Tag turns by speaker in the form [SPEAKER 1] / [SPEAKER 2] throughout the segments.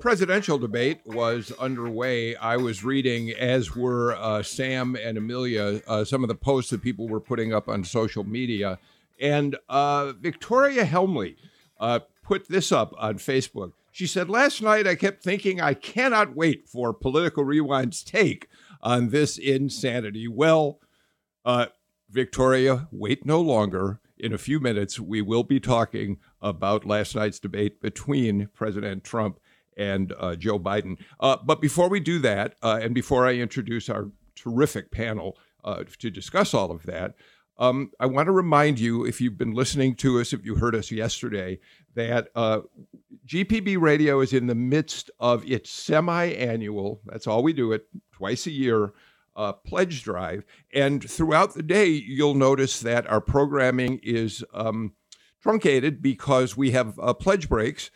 [SPEAKER 1] presidential debate was underway, I was reading, as were uh, Sam and Amelia, uh, some of the posts that people were putting up on social media. And uh, Victoria Helmley uh, put this up on Facebook. She said, Last night I kept thinking I cannot wait for Political Rewind's take on this insanity. Well, uh, Victoria, wait no longer in a few minutes, we will be talking about last night's debate between President Trump and uh, Joe Biden. Uh, but before we do that, uh, and before I introduce our terrific panel uh, to discuss all of that, um, I want to remind you, if you've been listening to us, if you heard us yesterday, that uh, GPB Radio is in the midst of its semi annual, that's all we do it, twice a year, uh, pledge drive. And throughout the day, you'll notice that our programming is um, truncated because we have uh, pledge breaks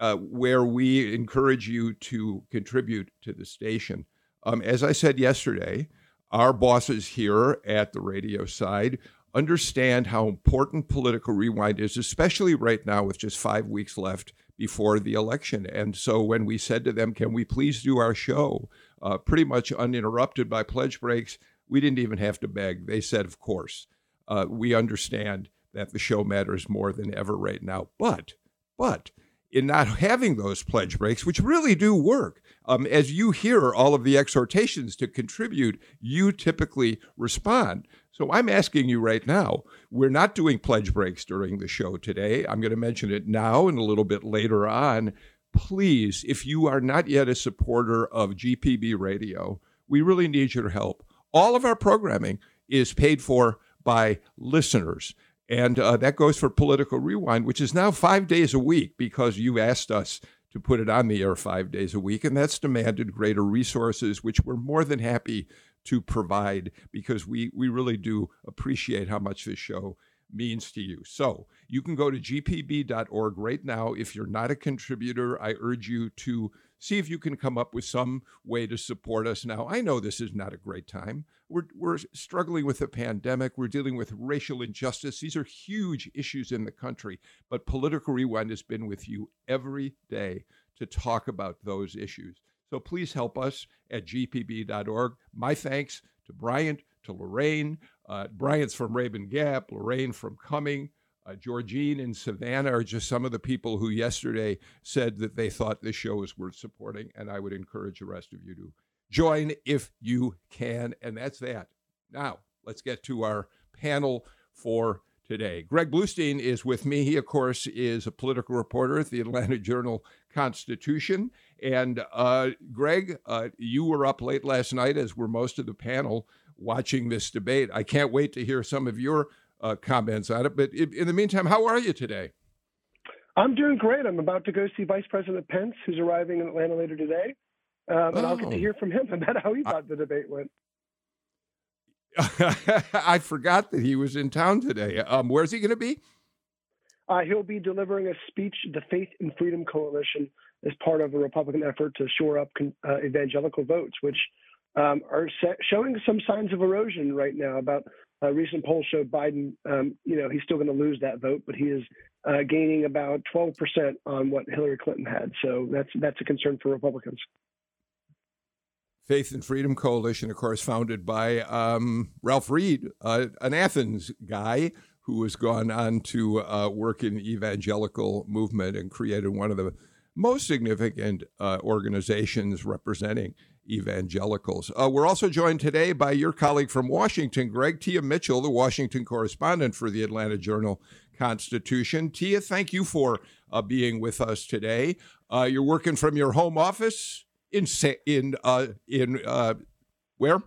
[SPEAKER 1] uh, where we encourage you to contribute to the station. Um, as I said yesterday, our bosses here at the radio side understand how important political rewind is, especially right now with just five weeks left before the election. And so when we said to them, Can we please do our show? uh, pretty much uninterrupted by pledge breaks. We didn't even have to beg. They said, of course, uh, we understand that the show matters more than ever right now. But, but, in not having those pledge breaks, which really do work. Um, as you hear all of the exhortations to contribute, you typically respond. So I'm asking you right now, we're not doing pledge breaks during the show today. I'm going to mention it now and a little bit later on please, if you are not yet a supporter of GPB Radio, we really need your help. All of our programming is paid for by listeners. And uh, that goes for Political Rewind, which is now five days a week because you asked us to put it on the air five days a week. And that's demanded greater resources, which we're more than happy to provide because we, we really do appreciate how much this show means to you. So you can go to gpb.org right now. If you're not a contributor, I urge you to see if you can come up with some way to support us. Now, I know this is not a great time. We're, we're struggling with a pandemic. We're dealing with racial injustice. These are huge issues in the country. But Political Rewind has been with you every day to talk about those issues. So please help us at gpb.org. My thanks to Bryant, to Lorraine. Uh, Bryant's from Rabun Gap, Lorraine from Cumming. Uh, Georgine and Savannah are just some of the people who yesterday said that they thought this show was worth supporting, and I would encourage the rest of you to join if you can. And that's that. Now, let's get to our panel for today. Greg Bluestein is with me. He, of course, is a political reporter at the Atlanta Journal Constitution. And uh, Greg, uh, you were up late last night, as were most of the panel, watching this debate. I can't wait to hear some of your uh, comments on it. But in the meantime, how are you today?
[SPEAKER 2] I'm doing great. I'm about to go see Vice President Pence, who's arriving in Atlanta later today. Um, and oh. I'll get to oh. hear from him about how he thought I, the debate went.
[SPEAKER 1] I forgot that he was in town today. Um, where's he going to be?
[SPEAKER 2] Uh, he'll be delivering a speech to the Faith and Freedom Coalition as part of a Republican effort to shore up con- uh, evangelical votes, which um, are se- showing some signs of erosion right now. About uh, recent polls show Biden, um, you know, he's still going to lose that vote, but he is uh, gaining about 12% on what Hillary Clinton had. So that's that's a concern for Republicans.
[SPEAKER 1] Faith and Freedom Coalition, of course, founded by um, Ralph Reed, uh, an Athens guy who has gone on to uh, work in evangelical movement and created one of the most significant uh, organizations representing evangelicals. Uh, we're also joined today by your colleague from Washington, Greg Tia Mitchell, the Washington correspondent for the Atlanta Journal Constitution. Tia, thank you for uh, being with us today. Uh, you're working from your home office in in uh, in uh, where?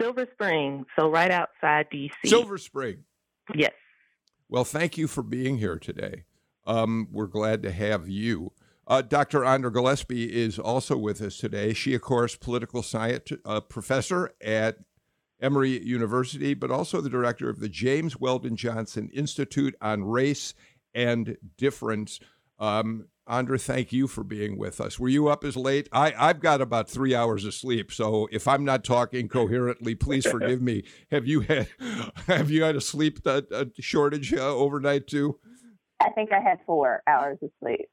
[SPEAKER 3] Silver Spring, so right outside DC.
[SPEAKER 1] Silver Spring.
[SPEAKER 3] Yes.
[SPEAKER 1] Well, thank you for being here today. Um, we're glad to have you. Uh, Dr. Andra Gillespie is also with us today. She, of course, political science uh, professor at Emory University, but also the director of the James Weldon Johnson Institute on Race and Difference. Um, Andra, thank you for being with us. Were you up as late? I, I've got about three hours of sleep, so if I'm not talking coherently, please forgive me. Have you had Have you had a sleep uh, a shortage uh, overnight too?
[SPEAKER 4] I think I had four hours of sleep.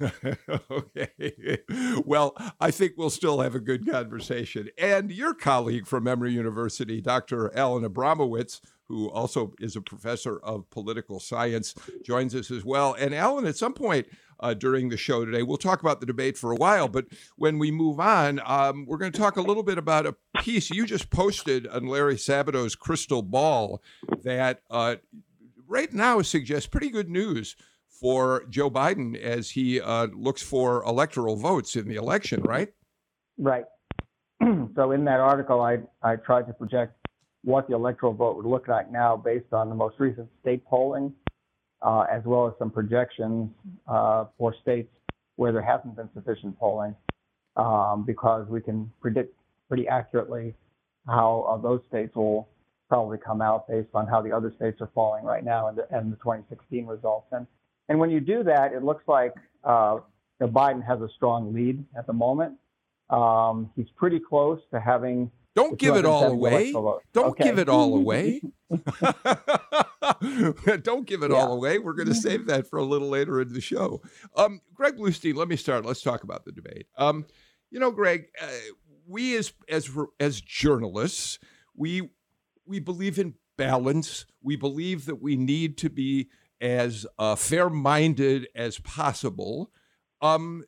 [SPEAKER 1] okay. Well, I think we'll still have a good conversation. And your colleague from Emory University, Dr. Alan Abramowitz, who also is a professor of political science, joins us as well. And Alan, at some point uh, during the show today, we'll talk about the debate for a while. But when we move on, um, we're going to talk a little bit about a piece you just posted on Larry Sabato's Crystal Ball that uh, right now suggests pretty good news for Joe Biden as he uh, looks for electoral votes in the election, right?
[SPEAKER 5] Right. so in that article, I, I tried to project what the electoral vote would look like now based on the most recent state polling, uh, as well as some projections uh, for states where there hasn't been sufficient polling, um, because we can predict pretty accurately how uh, those states will probably come out based on how the other states are falling right now and the, and the 2016 results. And and when you do that, it looks like uh, Biden has a strong lead at the moment. Um, he's pretty close to having.
[SPEAKER 1] Don't give it all away. Don't okay. give it all away. Don't give it yeah. all away. We're going to save that for a little later in the show. Um, Greg Bluestein, let me start. Let's talk about the debate. Um, you know, Greg, uh, we as as as journalists, we we believe in balance. We believe that we need to be as uh, fair minded as possible. Um,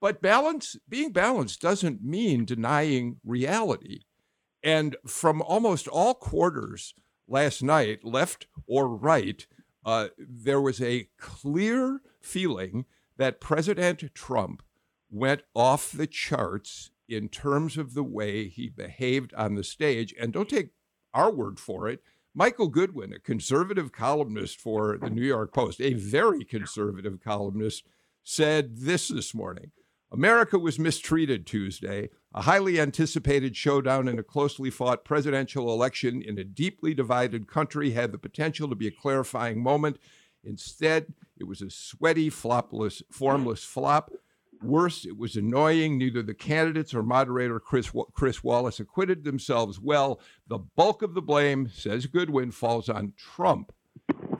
[SPEAKER 1] but balance, being balanced doesn't mean denying reality. And from almost all quarters last night, left or right, uh, there was a clear feeling that President Trump went off the charts in terms of the way he behaved on the stage. And don't take our word for it. Michael Goodwin, a conservative columnist for the New York Post, a very conservative columnist, said this this morning America was mistreated Tuesday. A highly anticipated showdown in a closely fought presidential election in a deeply divided country had the potential to be a clarifying moment. Instead, it was a sweaty, flopless, formless flop Worse, it was annoying. Neither the candidates or moderator Chris, Chris Wallace acquitted themselves well. The bulk of the blame, says Goodwin, falls on Trump.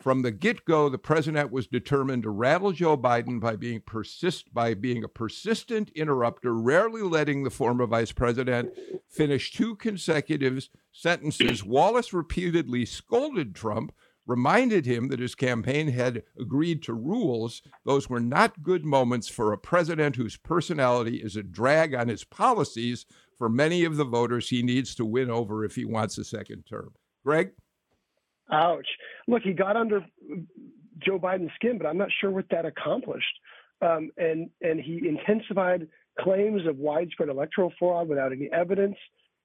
[SPEAKER 1] From the get-go, the president was determined to rattle Joe Biden by being persist by being a persistent interrupter, rarely letting the former vice president finish two consecutive sentences. Wallace repeatedly scolded Trump reminded him that his campaign had agreed to rules. Those were not good moments for a president whose personality is a drag on his policies for many of the voters he needs to win over if he wants a second term. Greg?
[SPEAKER 2] Ouch. Look, he got under Joe Biden's skin, but I'm not sure what that accomplished. Um, and and he intensified claims of widespread electoral fraud without any evidence.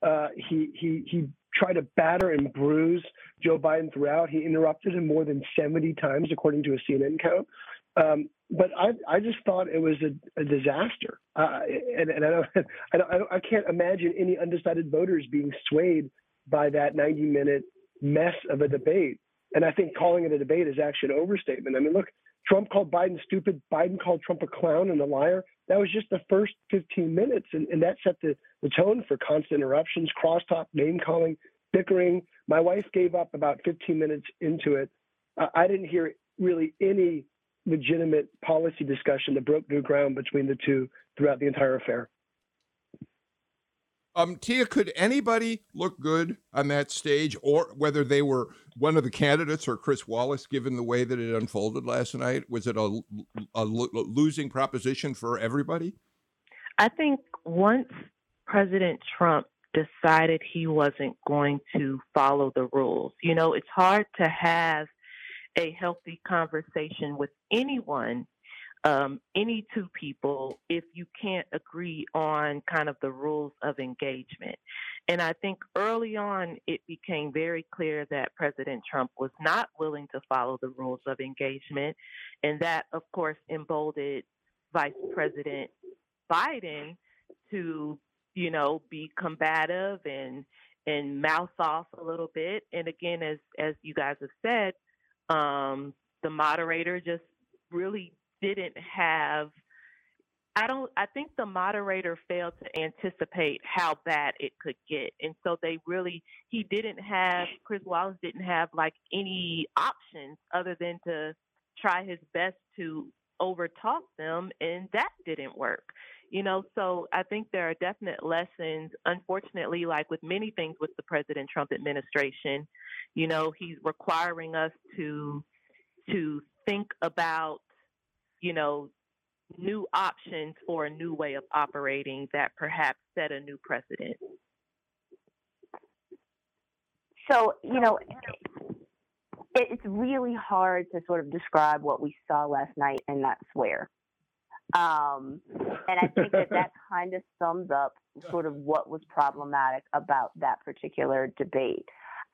[SPEAKER 2] Uh, he he he tried to batter and bruise Joe Biden throughout. He interrupted him more than 70 times, according to a CNN count. Um, but I, I just thought it was a, a disaster, uh, and, and I, don't, I, don't, I can't imagine any undecided voters being swayed by that 90-minute mess of a debate. And I think calling it a debate is actually an overstatement. I mean, look, Trump called Biden stupid. Biden called Trump a clown and a liar. That was just the first 15 minutes, and, and that set the, the tone for constant interruptions, crosstalk, name calling, bickering. My wife gave up about 15 minutes into it. Uh, I didn't hear really any legitimate policy discussion that broke new ground between the two throughout the entire affair.
[SPEAKER 1] Um, Tia, could anybody look good on that stage, or whether they were one of the candidates or Chris Wallace, given the way that it unfolded last night? Was it a, a losing proposition for everybody?
[SPEAKER 3] I think once President Trump decided he wasn't going to follow the rules, you know, it's hard to have a healthy conversation with anyone um, any two people if you can't agree on kind of the rules of engagement. And I think early on it became very clear that President Trump was not willing to follow the rules of engagement. And that, of course, emboldened Vice President Biden to, you know, be combative and and mouth off a little bit. And again, as as you guys have said, um, the moderator just really didn't have I don't I think the moderator failed to anticipate how bad it could get. And so they really he didn't have Chris Wallace didn't have like any options other than to try his best to overtalk them and that didn't work. You know, so I think there are definite lessons unfortunately like with many things with the President Trump administration, you know, he's requiring us to to think about you know new options for a new way of operating that perhaps set a new precedent?
[SPEAKER 4] So, you know, it's really hard to sort of describe what we saw last night and not swear. Um, and I think that that kind of sums up sort of what was problematic about that particular debate.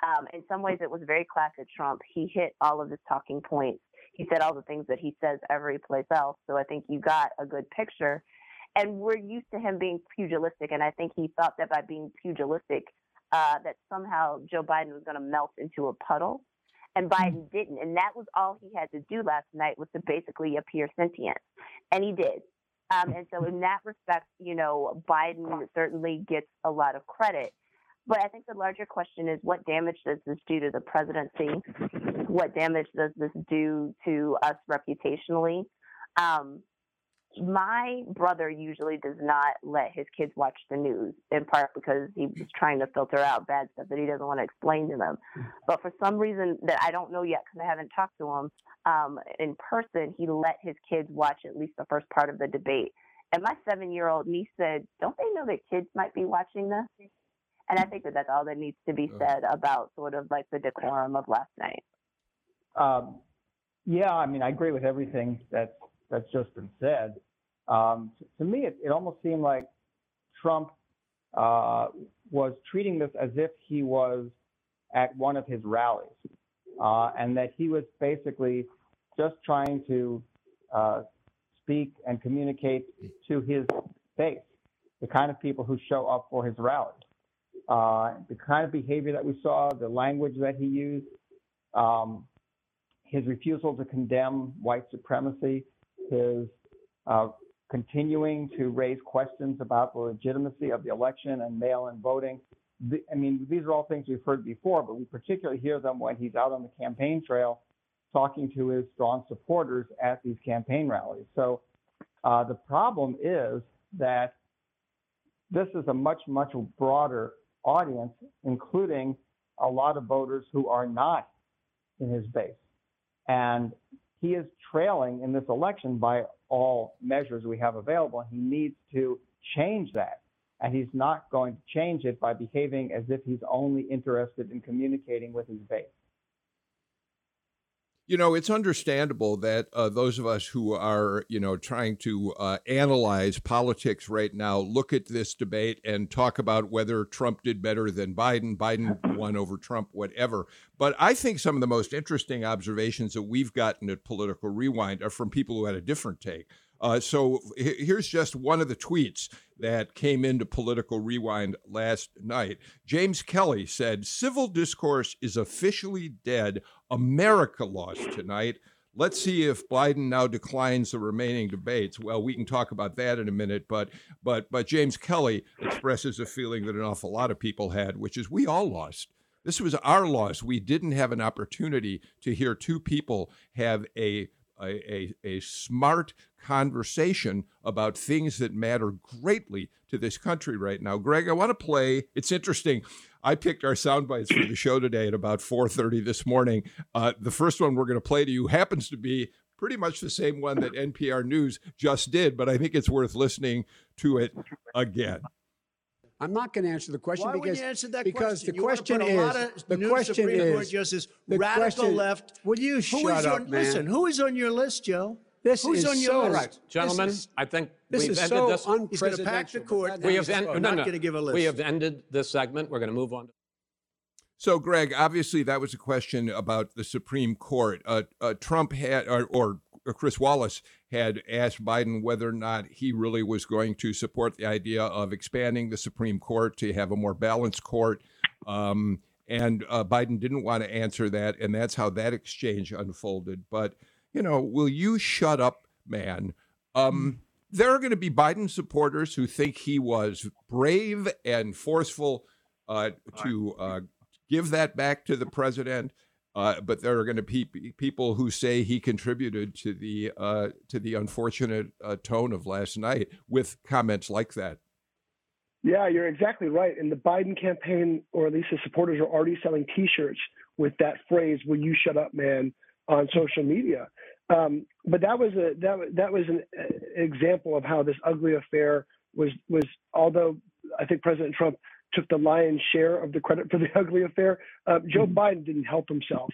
[SPEAKER 4] Um, in some ways, it was very classic Trump. He hit all of his talking points he said all the things that he says every place else. So I think you got a good picture. And we're used to him being pugilistic, and I think he thought that by being pugilistic, uh, that somehow Joe Biden was going to melt into a puddle, and. Biden didn't. And that was all he had to do last night was to basically appear sentient, and he did. Um, and so, in that respect, you know, Biden certainly gets a lot of credit. But I think the larger question is what damage does this do to the presidency? What damage does this do to us reputationally? Um, my brother usually does not let his kids watch the news, in part because he's trying to filter out bad stuff that he doesn't want to explain to them. But for some reason that I don't know yet, because I haven't talked to him um, in person, he let his kids watch at least the first part of the debate. And my seven year old niece said, Don't they know that kids might be watching this? And I think that that's all that needs to be said about sort of like the decorum of last night.
[SPEAKER 5] Um, yeah, I mean, I agree with everything that that's just been said. Um, to, to, me, it, it, almost seemed like Trump uh, was treating this as if he was at one of his rallies, uh, and that he was basically just trying to uh, speak and communicate to his base, the kind of people who show up for his rallies. Uh, the kind of behavior that we saw, the language that he used, um, his refusal to condemn white supremacy, his uh, continuing to raise questions about the legitimacy of the election and mail-in voting. The, I mean, these are all things we've heard before, but we particularly hear them when he's out on the campaign trail talking to his strong supporters at these campaign rallies. So uh, the problem is that this is a much, much broader audience, including a lot of voters who are not in his base. And he is trailing in this election by all measures we have available. He needs to change that. And he's not going to change it by behaving as if he's only interested in communicating with his base.
[SPEAKER 1] You know, it's understandable that uh, those of us who are, you know, trying to uh, analyze politics right now look at this debate and talk about whether Trump did better than Biden, Biden won over Trump, whatever. But I think some of the most interesting observations that we've gotten at Political Rewind are from people who had a different take. Uh, so here's just one of the tweets that came into Political Rewind last night. James Kelly said, Civil discourse is officially dead. America lost tonight. Let's see if Biden now declines the remaining debates. Well, we can talk about that in a minute, but but but James Kelly expresses a feeling that an awful lot of people had, which is we all lost. This was our loss. We didn't have an opportunity to hear two people have a a, a, a, smart conversation about things that matter greatly to this country right now. Greg, I want to play. It's interesting. I picked our sound bites for the show today at about 4:30 this morning. Uh, the first one we're going to play to you happens to be pretty much the same one that NPR News just did, but I think it's worth listening to it again.
[SPEAKER 6] I'm not going to answer the question
[SPEAKER 7] Why
[SPEAKER 6] because,
[SPEAKER 7] you answer that
[SPEAKER 6] because
[SPEAKER 7] question?
[SPEAKER 6] the question is the question
[SPEAKER 7] Supreme
[SPEAKER 6] is
[SPEAKER 7] Court justice,
[SPEAKER 6] the
[SPEAKER 7] radical
[SPEAKER 6] question,
[SPEAKER 7] left.
[SPEAKER 6] Will you
[SPEAKER 7] who
[SPEAKER 6] shut up,
[SPEAKER 7] on,
[SPEAKER 6] man?
[SPEAKER 7] Listen, who is on your list, Joe?
[SPEAKER 6] This
[SPEAKER 7] Who's
[SPEAKER 6] is
[SPEAKER 7] on your
[SPEAKER 6] so
[SPEAKER 7] list?
[SPEAKER 6] right,
[SPEAKER 8] gentlemen.
[SPEAKER 6] Is,
[SPEAKER 8] I think
[SPEAKER 6] this
[SPEAKER 8] we've
[SPEAKER 6] is
[SPEAKER 8] ended
[SPEAKER 6] so
[SPEAKER 8] this.
[SPEAKER 7] He's going to pack the court.
[SPEAKER 8] We have en-
[SPEAKER 7] We're
[SPEAKER 8] no,
[SPEAKER 7] not going to give a list.
[SPEAKER 8] We have ended this segment. We're going to move on.
[SPEAKER 1] So, Greg, obviously that was a question about the Supreme Court. Uh, uh, Trump had, or, or Chris Wallace had asked Biden whether or not he really was going to support the idea of expanding the Supreme Court to have a more balanced court. Um, and uh, Biden didn't want to answer that, and that's how that exchange unfolded. But you know, will you shut up, man? Um, there are going to be Biden supporters who think he was brave and forceful uh, to uh, give that back to the president. Uh, but there are going to be people who say he contributed to the uh, to the unfortunate uh, tone of last night with comments like that.
[SPEAKER 2] Yeah, you're exactly right. And the Biden campaign, or at least his supporters, are already selling T-shirts with that phrase "Will you shut up, man?" on social media. Um, but that was a that that was an uh, example of how this ugly affair was was. Although I think President Trump took the lion's share of the credit for the ugly affair, uh, Joe mm-hmm. Biden didn't help himself,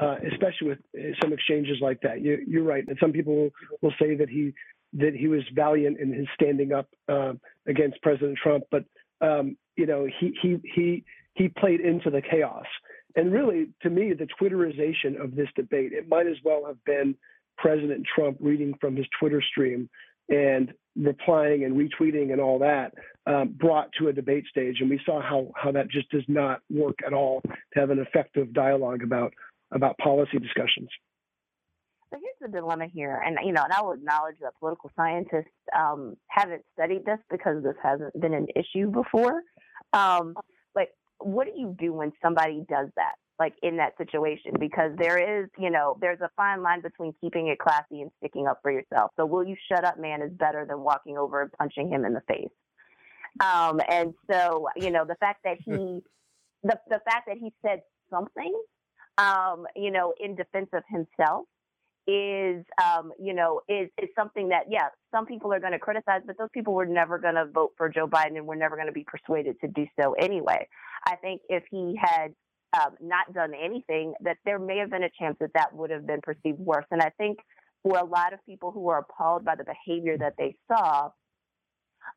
[SPEAKER 2] uh, especially with uh, some exchanges like that. You, are right, and some people will say that he that he was valiant in his standing up uh, against President Trump, but um, you know he he he he played into the chaos. And really, to me, the Twitterization of this debate, it might as well have been President Trump reading from his Twitter stream and replying and retweeting and all that um, brought to a debate stage. And we saw how how that just does not work at all to have an effective dialogue about about policy discussions.
[SPEAKER 4] So here's the dilemma here, and you know, and I will acknowledge that political scientists um, haven't studied this because this hasn't been an issue before. Um, like, what do you do when somebody does that? Like in that situation, because there is, you know, there's a fine line between keeping it classy and sticking up for yourself. So, will you shut up, man, is better than walking over and punching him in the face. Um, and so, you know, the fact that he, the the fact that he said something, um, you know, in defense of himself is um, you know is is something that yeah some people are going to criticize but those people were never going to vote for joe biden and were never going to be persuaded to do so anyway i think if he had um, not done anything that there may have been a chance that that would have been perceived worse and i think for a lot of people who are appalled by the behavior that they saw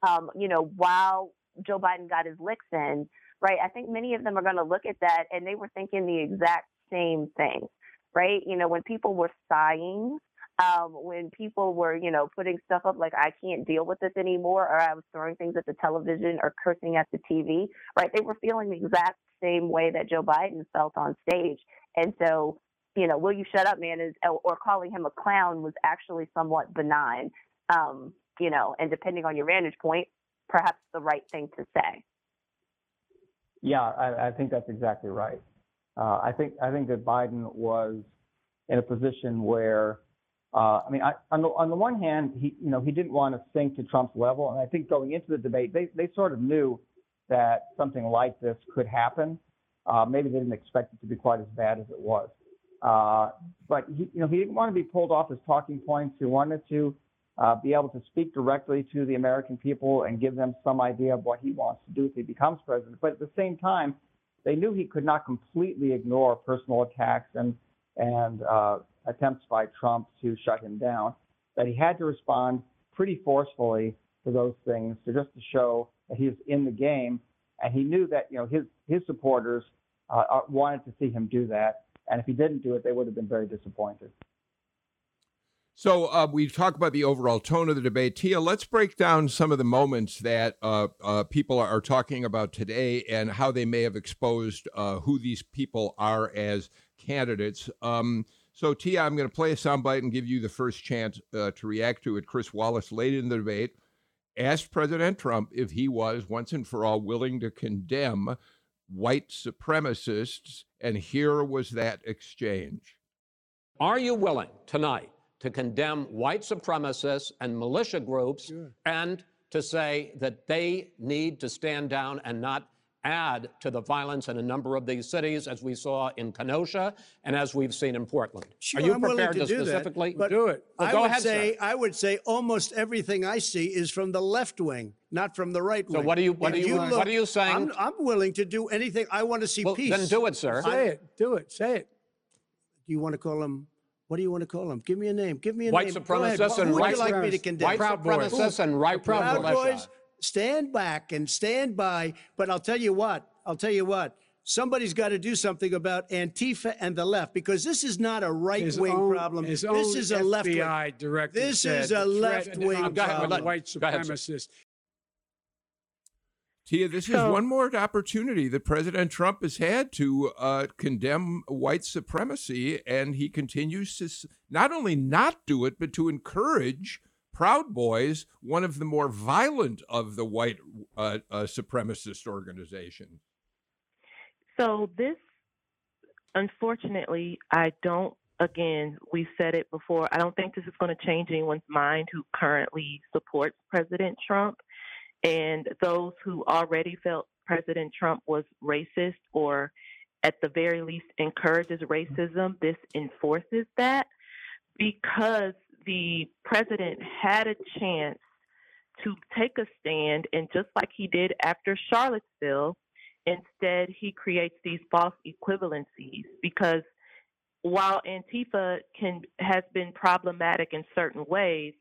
[SPEAKER 4] um, you know while joe biden got his licks in right i think many of them are going to look at that and they were thinking the exact same thing right? You know, when people were sighing, um, when people were, you know, putting stuff up like I can't deal with this anymore, or I was throwing things at the television or cursing at the TV, right? They were feeling the exact same way that Joe Biden felt on stage. And so, you know, will you shut up, man, is or calling him a clown was actually somewhat benign. Um, you know, and depending on your vantage point, perhaps the right thing to say.
[SPEAKER 5] Yeah, I, I think that's exactly right. Uh, I think I think that Biden was in a position where, uh, I mean, I, on the on the one hand, he you know he didn't want to sink to Trump's level, and I think going into the debate, they they sort of knew that something like this could happen. Uh, maybe they didn't expect it to be quite as bad as it was, uh, but he you know he didn't want to be pulled off his talking points. He wanted to uh, be able to speak directly to the American people and give them some idea of what he wants to do if he becomes president. But at the same time they knew he could not completely ignore personal attacks and and uh, attempts by Trump to shut him down. That he had to respond pretty forcefully to those things to just to show that he is in the game. And he knew that you know his his supporters uh, uh wanted to see him do that. And if he didn't do it, they would have been very disappointed.
[SPEAKER 1] So uh, we talk about the overall tone of the debate. Tia, let's break down some of the moments that uh, uh, people are talking about today and how they may have exposed uh, who these people are as candidates. Um, so, Tia, I'm going to play a soundbite and give you the first chance uh, to react to it. Chris Wallace, late in the debate, asked President Trump if he was once and for all willing to condemn white supremacists, and here was that exchange.
[SPEAKER 8] Are you willing tonight? to condemn white supremacists and militia groups sure. and to say that they need to stand down and not add to the violence in a number of these cities, as we saw in Kenosha and as we've seen in Portland.
[SPEAKER 7] Sure,
[SPEAKER 8] Are you
[SPEAKER 7] I'm
[SPEAKER 8] prepared
[SPEAKER 7] to,
[SPEAKER 8] to specifically
[SPEAKER 7] that,
[SPEAKER 6] do it?
[SPEAKER 7] Well,
[SPEAKER 8] I
[SPEAKER 7] go
[SPEAKER 8] would
[SPEAKER 7] ahead, say
[SPEAKER 8] sir.
[SPEAKER 7] I would say almost everything I see is from the left wing, not from the right wing.
[SPEAKER 8] So what are you what if are you, you look, what are you saying?
[SPEAKER 7] I'm, I'm, willing to do anything. I want to see
[SPEAKER 8] well,
[SPEAKER 7] peace.
[SPEAKER 8] Then do it, sir.
[SPEAKER 6] Say it. Do it. Say it.
[SPEAKER 7] Do you want to call him what do you want to call them? Give me a name. Give me a
[SPEAKER 8] white
[SPEAKER 7] name.
[SPEAKER 8] Supremacists and
[SPEAKER 7] Who
[SPEAKER 8] white
[SPEAKER 7] would you like me to condemn?
[SPEAKER 8] White Proud supremacists boys. and right
[SPEAKER 7] Proud Boys. Stand back and stand by. But I'll tell you what. I'll tell you what. Somebody's got to do something about Antifa and the left because this is not a right wing problem.
[SPEAKER 6] His
[SPEAKER 7] this is a left wing.
[SPEAKER 6] director.
[SPEAKER 7] This is a left wing problem.
[SPEAKER 6] White supremacists.
[SPEAKER 1] Tia, this so, is one more opportunity that President Trump has had to uh, condemn white supremacy, and he continues to not only not do it, but to encourage Proud Boys, one of the more violent of the white uh, uh, supremacist organizations.
[SPEAKER 3] So this, unfortunately, I don't. Again, we said it before. I don't think this is going to change anyone's mind who currently supports President Trump. And those who already felt President Trump was racist or at the very least encourages racism, this enforces that because the president had a chance to take a stand, and just like he did after Charlottesville, instead he creates these false equivalencies. Because while Antifa can has been problematic in certain ways,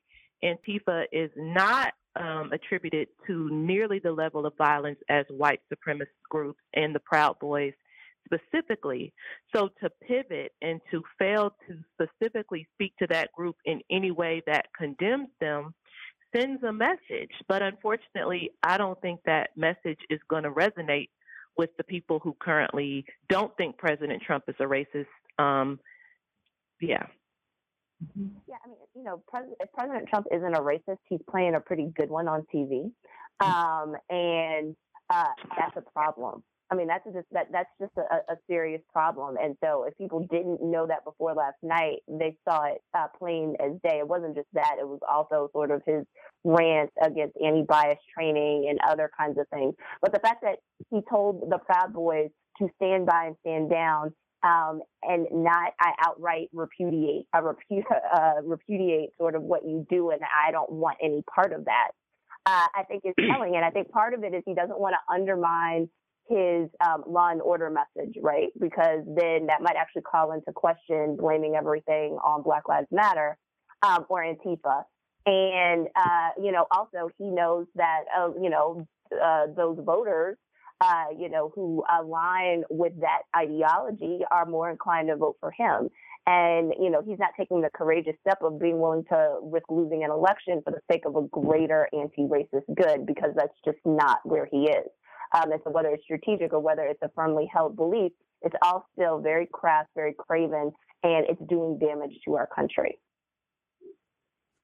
[SPEAKER 3] Antifa is not um, attributed to nearly the level of violence as white supremacist groups and the Proud Boys specifically. So to pivot and to fail to specifically speak to that group in any way that condemns them sends a message. But unfortunately, I don't think that message is going to resonate with the people who currently don't think President Trump is a racist. Um, yeah.
[SPEAKER 4] Yeah, I mean, you know, President, if President Trump isn't a racist, he's playing a pretty good one on TV, um, and uh, that's a problem. I mean, that's just that that's just a, a, serious problem. And so, if people didn't know that before last night, they saw it uh, plain as day. It wasn't just that; it was also sort of his rant against anti-bias training and other kinds of things. But the fact that he told the Proud Boys to stand by and stand down um, and not I outright repudiate uh, repu- uh, repudiate sort of what you do, and I don't want any part of that. Uh, I think is telling, and I think part of it is he doesn't want to undermine his um, law and order message, right? Because then that might actually call into question blaming everything on Black Lives Matter um, or Antifa. And, uh, you know, also he knows that, uh, you know, uh, those voters, uh, you know, who align with that ideology are more inclined to vote for him. And, you know, he's not taking the courageous step of being willing to risk losing an election for the sake of a greater anti racist good because that's just not where he is. Um, and so whether it's strategic or whether it's a firmly held belief, it's all still very crass, very craven, and it's doing damage to our country.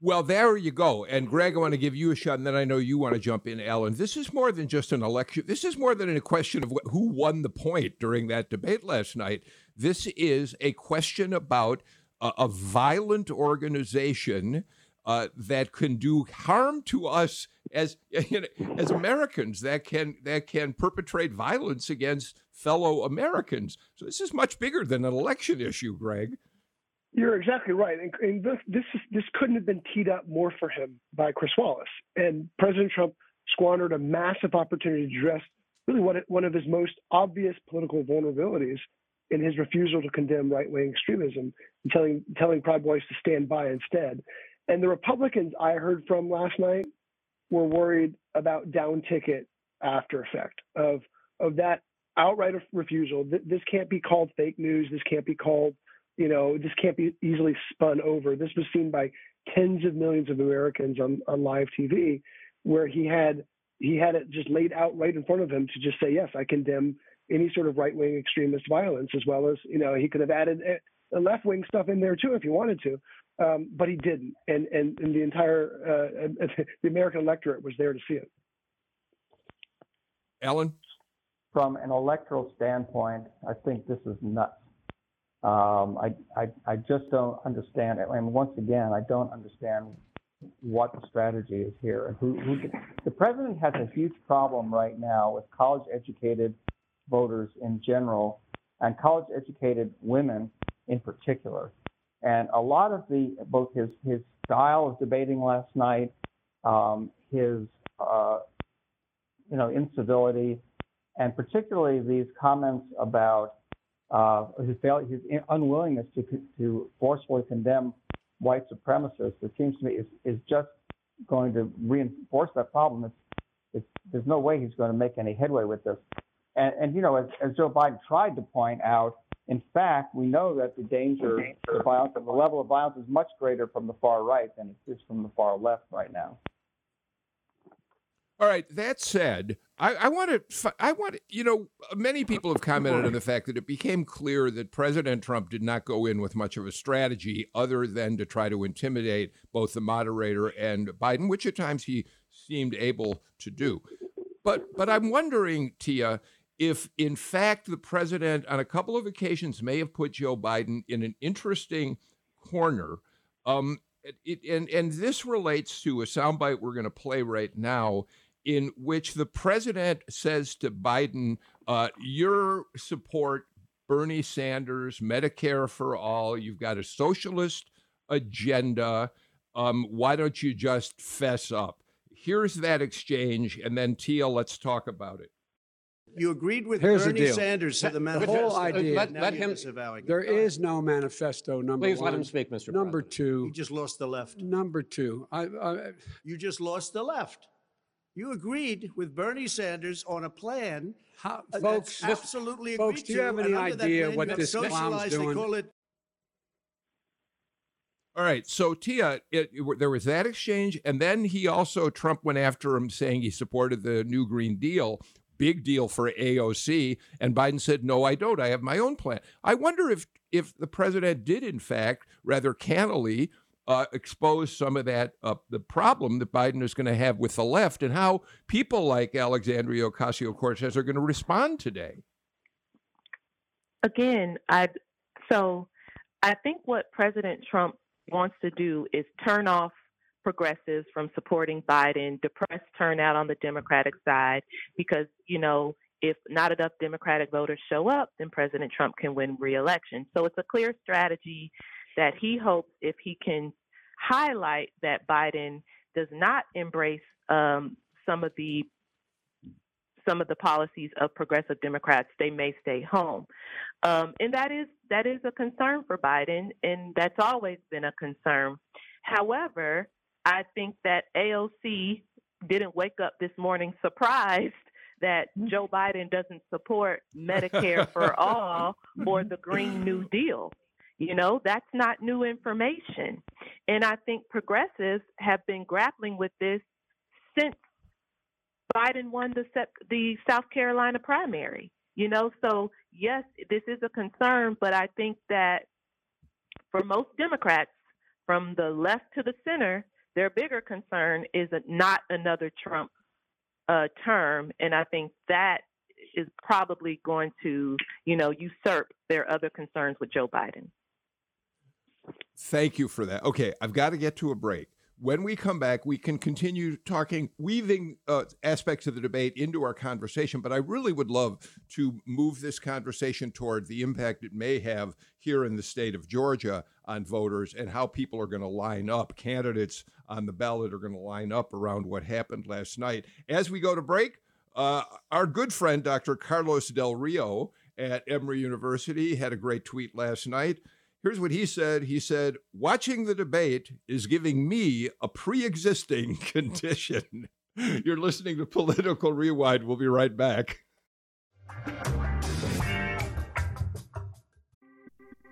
[SPEAKER 1] Well, there you go. And Greg, I want to give you a shot, and then I know you want to jump in, Alan. This is more than just an election. This is more than a question of who won the point during that debate last night. This is a question about a, a violent organization uh, that can do harm to us as you know, as Americans that can that can perpetrate violence against fellow Americans. So this is much bigger than an election issue, Greg.
[SPEAKER 2] You're exactly right, and, and this this, is, this couldn't have been teed up more for him by Chris Wallace. And President Trump squandered a massive opportunity to address really what one of his most obvious political vulnerabilities in his refusal to condemn right wing extremism and telling telling Proud Boys to stand by instead. And the Republicans I heard from last night were worried about down ticket after effect of of that outright refusal. This can't be called fake news. This can't be called, you know, this can't be easily spun over. This was seen by tens of millions of Americans on, on live TV, where he had he had it just laid out right in front of him to just say, yes, I condemn any sort of right wing extremist violence, as well as you know he could have added eh, left wing stuff in there too if he wanted to um, but he didn't, and and, and the entire uh, the American electorate was there to see it.
[SPEAKER 1] Alan,
[SPEAKER 5] from an electoral standpoint, I think this is nuts. Um, I, I I just don't understand it. And once again, I don't understand what the strategy is here. And who, who the president has a huge problem right now with college-educated voters in general and college-educated women in particular. And a lot of the both his his style of debating last night, um, his uh, you know incivility, and particularly these comments about uh, his failure, his unwillingness to to forcefully condemn white supremacists, it seems to me is is just going to reinforce that problem. It's, it's, there's no way he's going to make any headway with this. And, and you know, as, as Joe Biden tried to point out, in fact, we know that the danger, the violence, and the level of violence is much greater from the far right than it is from the far left right now.
[SPEAKER 1] All right. That said, I, I want to. I want you know. Many people have commented on the fact that it became clear that President Trump did not go in with much of a strategy other than to try to intimidate both the moderator and Biden, which at times he seemed able to do. But but I'm wondering, Tia, if in fact the president on a couple of occasions may have put Joe Biden in an interesting corner. Um, it, and and this relates to a soundbite we're going to play right now in which the president says to Biden, uh, Your support Bernie Sanders, Medicare for all, you've got a socialist agenda. Um, why don't you just fess up? Here's that exchange, and then Tia, let's talk about it.
[SPEAKER 7] You agreed with
[SPEAKER 6] Here's the
[SPEAKER 7] Bernie
[SPEAKER 6] deal.
[SPEAKER 7] Sanders to the
[SPEAKER 6] The
[SPEAKER 7] manifesto.
[SPEAKER 6] whole idea-
[SPEAKER 8] Let-
[SPEAKER 7] Now
[SPEAKER 8] let
[SPEAKER 7] you're
[SPEAKER 8] him-
[SPEAKER 7] disavowing it.
[SPEAKER 6] There
[SPEAKER 7] Go ahead.
[SPEAKER 6] is no manifesto. Number
[SPEAKER 8] Please
[SPEAKER 6] one.
[SPEAKER 8] let him speak, Mr.
[SPEAKER 6] Number
[SPEAKER 8] President.
[SPEAKER 6] two.
[SPEAKER 7] You just lost the left.
[SPEAKER 6] Number two. I, I,
[SPEAKER 7] You just lost the left. You agreed with Bernie Sanders on a plan
[SPEAKER 6] how,
[SPEAKER 7] uh,
[SPEAKER 6] folks,
[SPEAKER 7] that's absolutely
[SPEAKER 6] folks,
[SPEAKER 7] agreed
[SPEAKER 6] do you
[SPEAKER 7] to,
[SPEAKER 6] have any
[SPEAKER 7] and under that
[SPEAKER 6] idea
[SPEAKER 7] plan,
[SPEAKER 6] what
[SPEAKER 7] you have
[SPEAKER 6] this clown's
[SPEAKER 7] socialized, They
[SPEAKER 6] doing?
[SPEAKER 7] call it
[SPEAKER 1] All right. So Tia, it, it- there was that exchange, and then he also Trump went after him, saying he supported the new Green Deal. Big deal for AOC, and Biden said, "No, I don't. I have my own plan." I wonder if if the president did, in fact, rather cannily uh, expose some of that uh, the problem that Biden is going to have with the left, and how people like Alexandria Ocasio Cortez are going to respond today.
[SPEAKER 3] again, I so I think what President Trump wants to do is turn off progressives from supporting Biden, depress turnout on the Democratic side, because you know if not enough Democratic voters show up, then President Trump can win re-election. So it's a clear strategy that he hopes if he can highlight that Biden does not embrace um, some of the some of the policies of progressive Democrats, they may stay home, um, and that is that is a concern for Biden, and that's always been a concern. However, I think that AOC didn't wake up this morning surprised that mm. Joe Biden doesn't support Medicare for all or the Green New Deal. You know, that's not new information. And I think progressives have been grappling with this since Biden won the the South Carolina primary. You know, so yes, this is a concern, but I think that for most Democrats, from the left to the center, their bigger concern is not another Trump uh, term, and I think that is probably going to, you know, usurp their other concerns with Joe Biden.
[SPEAKER 1] Thank you for that. Okay, I've got to get to a break. When we come back, we can continue talking, weaving uh, aspects of the debate into our conversation. But I really would love to move this conversation toward the impact it may have here in the state of Georgia on voters and how people are going to line up. Candidates on the ballot are going to line up around what happened last night. As we go to break, uh, our good friend, Dr. Carlos Del Rio at Emory University, had a great tweet last night. Here's what he said. He said, Watching the debate is giving me a pre existing condition. You're listening to Political Rewind. We'll be right back.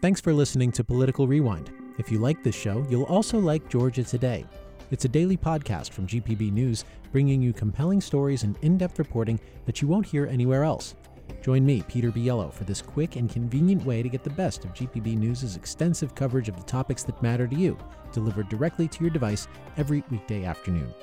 [SPEAKER 9] Thanks for listening to Political Rewind. If you like this show, you'll also like Georgia Today. It's a daily podcast from GPB News bringing you compelling stories and in depth reporting that you won't hear anywhere else. Join me, Peter Biello, for this quick and convenient way to get the best of GPB News' extensive coverage of the topics that matter to you, delivered directly to your device every weekday afternoon.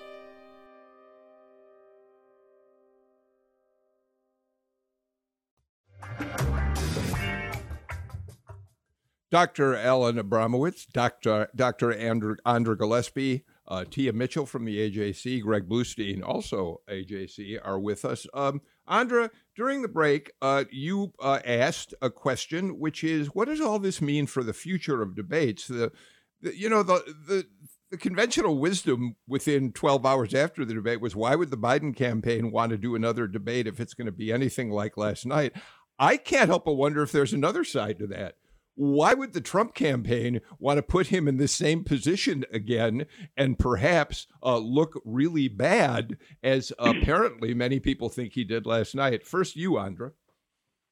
[SPEAKER 1] Dr. Alan Abramowitz, Dr. Dr. Andrew, Andra Gillespie, uh, Tia Mitchell from the AJC, Greg Bluestein, also AJC, are with us. Um, Andra, during the break, uh, you uh, asked a question, which is, what does all this mean for the future of debates? The, the you know, the the the conventional wisdom within 12 hours after the debate was, why would the Biden campaign want to do another debate if it's going to be anything like last night? I can't help but wonder if there's another side to that why would the Trump campaign want to put him in the same position again and perhaps uh, look really bad as apparently many people think he did last night? First, you, Andra.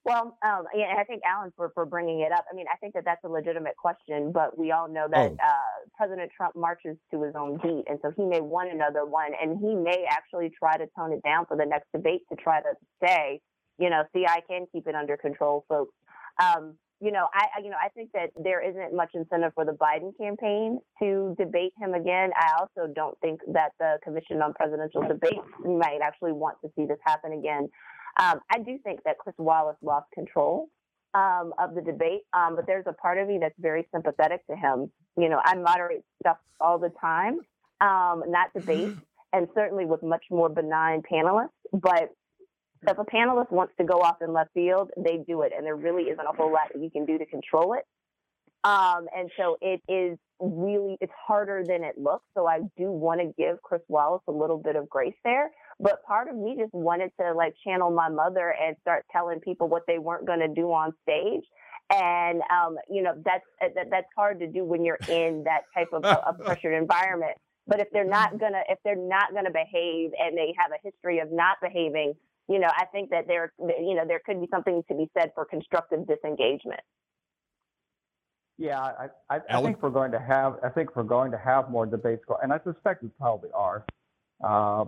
[SPEAKER 4] Well, um, yeah, I think Alan for, for bringing it up. I mean, I think that that's a legitimate question, but we all know that
[SPEAKER 1] Oh.
[SPEAKER 4] uh, President Trump marches to his own beat, and so he may want another one, and he may actually try to tone it down for the next debate to try to say, you know, see, I can keep it under control, folks. Um, you know, I, you know, I think that there isn't much incentive for the Biden campaign to debate him again. I also don't think that the Commission on Presidential Debates might actually want to see this happen again. Um, I do think that Chris Wallace lost control um, of the debate, um, but there's a part of me that's very sympathetic to him. You know, I moderate stuff all the time, um, not debates, and certainly with much more benign panelists. But if a panelist wants to go off in left field, they do it, and there really isn't a whole lot that you can do to control it. Um, and so it is really it's harder than it looks. So I do want to give Chris Wallace a little bit of grace there. But part of me just wanted to like channel my mother and start telling people what they weren't going to do on stage. And um, you know that's that, that's hard to do when you're in that type of a, a pressured environment. But if they're not gonna if they're not gonna behave and they have a history of not behaving, you know, I think that there you know there could be something to be said for constructive disengagement.
[SPEAKER 5] Yeah, I, I, I think we're going to have. I think we're going to have more debates, and I suspect we probably are. Uh,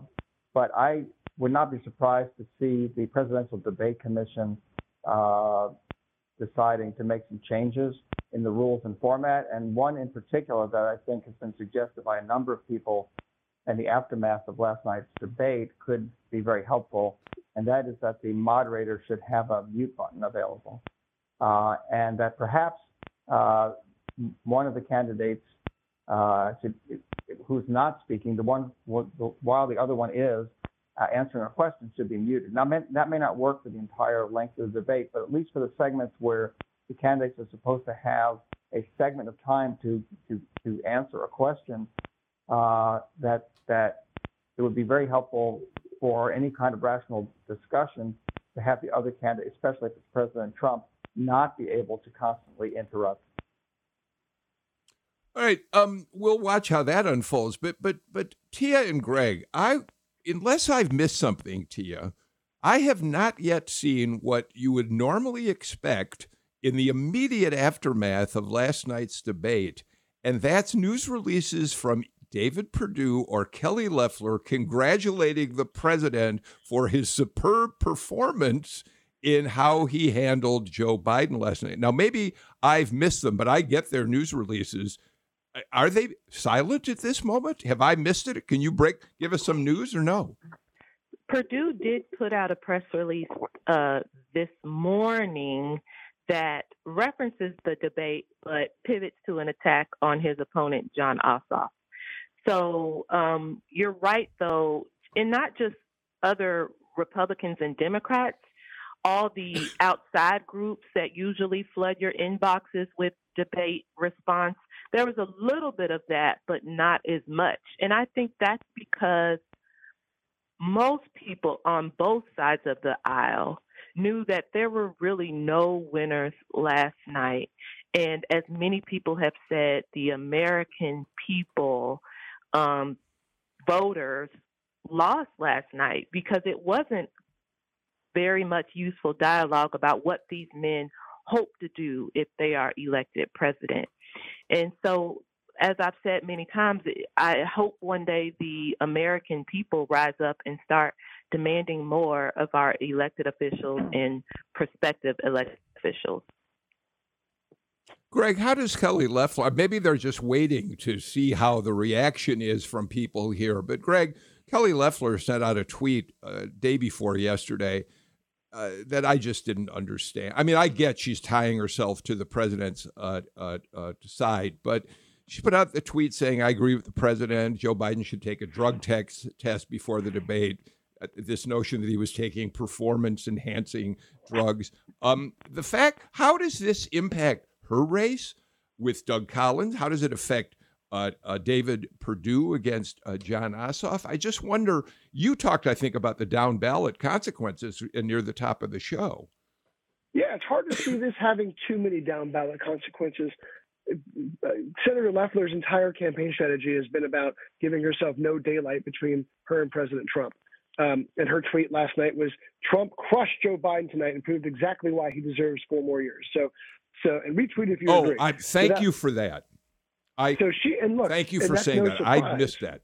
[SPEAKER 5] but I would not be surprised to see the Presidential Debate Commission uh, deciding to make some changes in the rules and format, and one in particular that I think has been suggested by a number of people in the aftermath of last night's debate could be very helpful, and that is that the moderator should have a mute button available, uh, and that perhaps uh, one of the candidates uh, should, who's not speaking, the one while the other one is uh, answering a question, should be muted. Now, that may not work for the entire length of the debate, but at least for the segments where the candidates are supposed to have a segment of time to to, to answer a question, uh, that that it would be very helpful for any kind of rational discussion to have the other candidate, especially if it's President Trump, not be able to constantly interrupt.
[SPEAKER 1] All right, um, we'll watch how that unfolds. But but but Tia and Greg, I unless I've missed something, Tia, I have not yet seen what you would normally expect in the immediate aftermath of last night's debate, and that's news releases from David Perdue or Kelly Loeffler congratulating the president for his superb performance in how he handled Joe Biden last night. Now, maybe I've missed them, but I get their news releases. Are they silent at this moment? Have I missed it? Can you break, give us some news or no?
[SPEAKER 3] Perdue did put out a press release uh, this morning that references the debate but pivots to an attack on his opponent, Jon Ossoff. So um, you're right, though, and not just other Republicans and Democrats, all the outside groups that usually flood your inboxes with debate response. There was a little bit of that, but not as much. And I think that's because most people on both sides of the aisle knew that there were really no winners last night. And as many people have said, the American people, um, voters, lost last night because it wasn't very much useful dialogue about what these men hope to do if they are elected president. And so, as I've said many times, I hope one day the American people rise up and start demanding more of our elected officials and prospective elected officials.
[SPEAKER 1] Greg, how does Kelly Loeffler? Maybe they're just waiting to see how the reaction is from people here. But Greg, Kelly Loeffler sent out a tweet uh, day before yesterday uh, that I just didn't understand. I mean, I get she's tying herself to the president's uh, uh, uh side, but she put out the tweet saying, "I agree with the president. Joe Biden should take a drug tex- test before the debate." This notion that he was taking performance-enhancing drugs. Um, the fact, how does this impact her race with Doug Collins? How does it affect uh, uh, David Perdue against uh, Jon Ossoff? I just wonder. You talked, I think, about the down ballot consequences near the top of the show.
[SPEAKER 2] Yeah, it's hard to see this having too many down ballot consequences. Senator Loeffler's entire campaign strategy has been about giving herself no daylight between her and President Trump. Um, and her tweet last night was Trump crushed Joe Biden tonight and proved exactly why he deserves four more years. So, so and retweet if you
[SPEAKER 1] oh,
[SPEAKER 2] agree.
[SPEAKER 1] I, thank
[SPEAKER 2] so
[SPEAKER 1] you for that. I
[SPEAKER 2] so she and look.
[SPEAKER 1] Thank you for saying
[SPEAKER 2] no
[SPEAKER 1] that.
[SPEAKER 2] Surprise.
[SPEAKER 1] I missed that.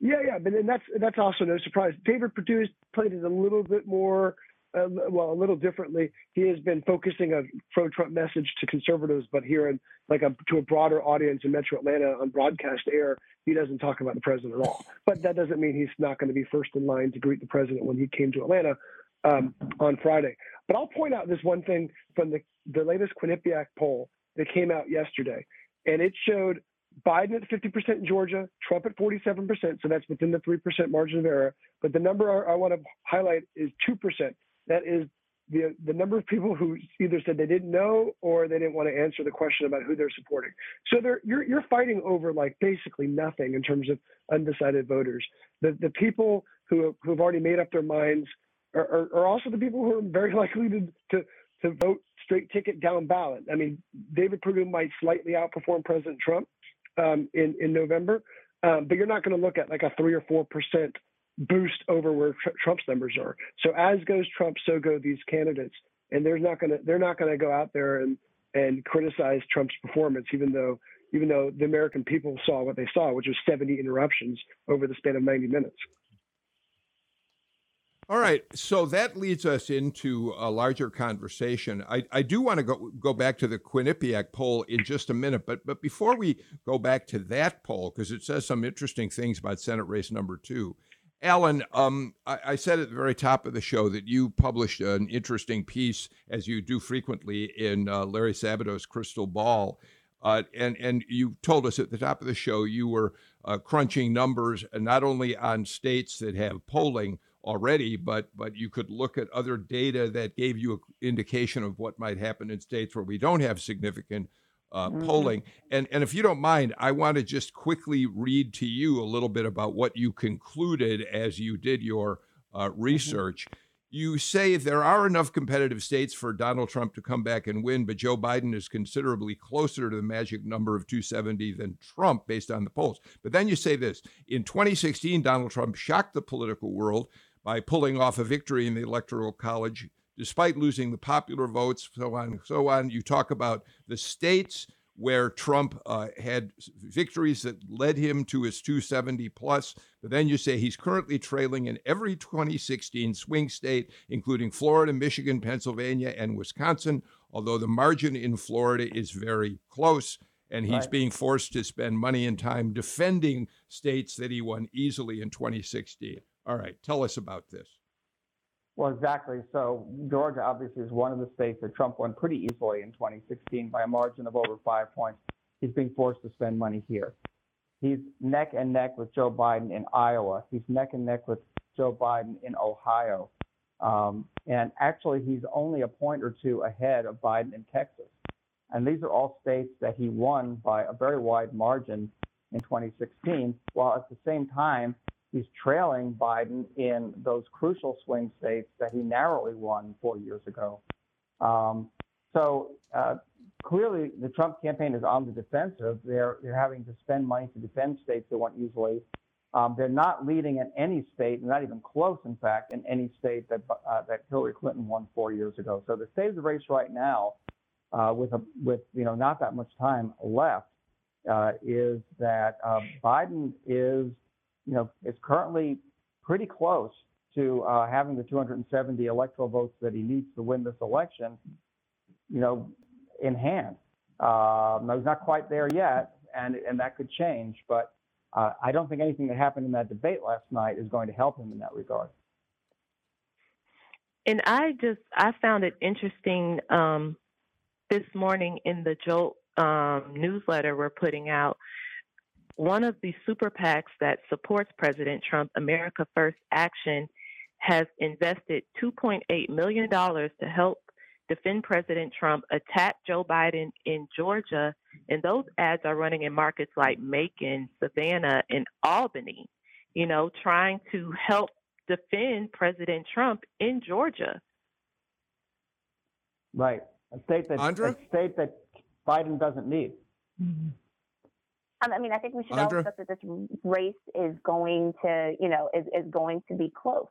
[SPEAKER 2] Yeah, yeah, but then that's that's also no surprise. David Perdue played it a little bit more, uh, well, a little differently. He has been focusing a pro-Trump message to conservatives, but here in like a, to a broader audience in Metro Atlanta on broadcast air, he doesn't talk about the president at all. But that doesn't mean he's not going to be first in line to greet the president when he came to Atlanta um, on Friday. But I'll point out this one thing from the the latest Quinnipiac poll that came out yesterday, and it showed Biden at 50% in Georgia, Trump at 47%, so that's within the 3% margin of error. But the number I, I want to highlight is 2%. That is the, the number of people who either said they didn't know or they didn't want to answer the question about who they're supporting. So they're, you're, you're fighting over like basically nothing in terms of undecided voters. The, the people who, who have already made up their minds are, are, also the people who are very likely to, to, to vote straight ticket down ballot. I mean, David Perdue might slightly outperform President Trump, um, in in November, um, but you're not going to look at like a three or four percent boost over where tr- Trump's numbers are. So as goes Trump, so go these candidates, and they're not going to they're not going to go out there and and criticize Trump's performance, even though even though the American people saw what they saw, which was 70 interruptions over the span of 90 minutes.
[SPEAKER 1] All right, so that leads us into a larger conversation. I, I do want to go go back to the Quinnipiac poll in just a minute, but but before we go back to that poll, because it says some interesting things about Senate race number two. Alan, um, I, I, said at the very top of the show that you published an interesting piece, as you do frequently, in uh, Larry Sabato's Crystal Ball. Uh, and and you told us at the top of the show you were uh, crunching numbers, uh, not only on states that have polling, already, but but you could look at other data that gave you an indication of what might happen in states where we don't have significant uh, mm-hmm. polling. And and if you don't mind, I want to just quickly read to you a little bit about what you concluded as you did your uh, mm-hmm. research. Mm-hmm. You say there are enough competitive states for Donald Trump to come back and win, but Joe Biden is considerably closer to the magic number of 270 than Trump based on the polls. But then you say this in 2016, Donald Trump shocked the political world by pulling off a victory in the Electoral College, despite losing the popular votes, so on and so on. You talk about the states where Trump uh, had victories that led him to his 270 plus. But then you say he's currently trailing in every 2016 swing state, including Florida, Michigan, Pennsylvania, and Wisconsin, although the margin in Florida is very close. And he's right. being forced to spend money and time defending states that he won easily in 2016. All right, tell us about this.
[SPEAKER 5] Well, exactly. So Georgia obviously is one of the states that Trump won pretty easily in 2016 by a margin of over five points. He's being forced to spend money here. He's neck and neck with Joe Biden in Iowa. He's neck and neck with Joe Biden in Ohio. Um, and actually, he's only a point or two ahead of Biden in Texas. And these are all states that he won by a very wide margin in 2016, while at the same time, he's trailing Biden in those crucial swing states that he narrowly won four years ago. Um, so uh, clearly, the Trump campaign is on the defensive. They're they're having to spend money to defend states they won easily. Um, they're not leading in any state, not even close, in fact, in any state that uh, that Hillary Clinton won four years ago. So the state of the race right now, uh, with a with you know not that much time left, uh, is that uh, Biden is you know, is currently pretty close to uh, having the 270 electoral votes that he needs to win this election, you know, in hand. Uh, no, he's not quite there yet, and and that could change. But uh, I don't think anything that happened in that debate last night is going to help him in that regard.
[SPEAKER 3] And I just I found it interesting um, this morning in the Jolt um, newsletter we're putting out one of the super PACs that supports President Trump, America First Action, has invested $2.8 million to help defend President Trump, attack Joe Biden in Georgia. And those ads are running in markets like Macon, Savannah, and Albany, you know, trying to help defend President Trump in Georgia.
[SPEAKER 5] Right. A state that, a state that Biden doesn't need.
[SPEAKER 3] Mm-hmm.
[SPEAKER 4] I mean, I think we should all accept that this race is going to, you know, is, is going to be close.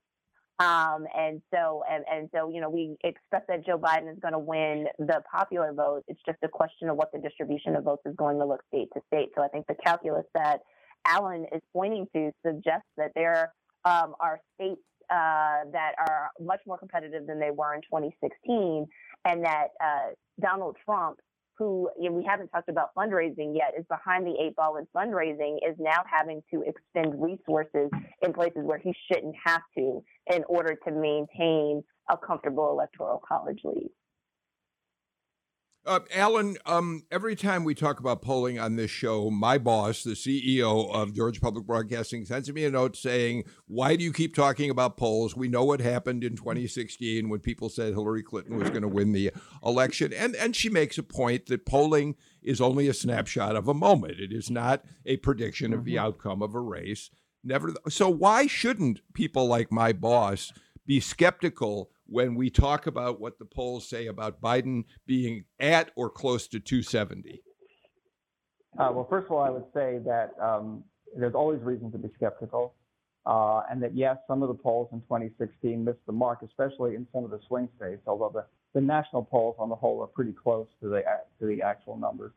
[SPEAKER 4] Um, and so, and, and so, you know, we expect that Joe Biden is going to win the popular vote. It's just a question of what the distribution of votes is going to look state to state. So I think the calculus that Alan is pointing to suggests that there um, are states uh, that are much more competitive than they were in 2016, and that uh, Donald Trump who you know, we haven't talked about fundraising yet, is behind the eight ball in fundraising, is now having to expend resources in places where he shouldn't have to in order to maintain a comfortable electoral college lead.
[SPEAKER 1] Uh, Alan, um, every time we talk about polling on this show, my boss, the CEO of Georgia Public Broadcasting, sends me a note saying, Why do you keep talking about polls? We know what happened in 2016 when people said Hillary Clinton was going to win the election. And, and she makes a point that polling is only a snapshot of a moment, it is not a prediction of the mm-hmm. outcome of a race. Never. So, why shouldn't people like my boss be skeptical when we talk about what the polls say about Biden being at or close to 270?
[SPEAKER 5] Uh, well, first of all, I would say that um, there's always reason to be skeptical, uh, and that yes, some of the polls in 2016 missed the mark, especially in some of the swing states. Although the, the national polls on the whole are pretty close to the to the actual numbers.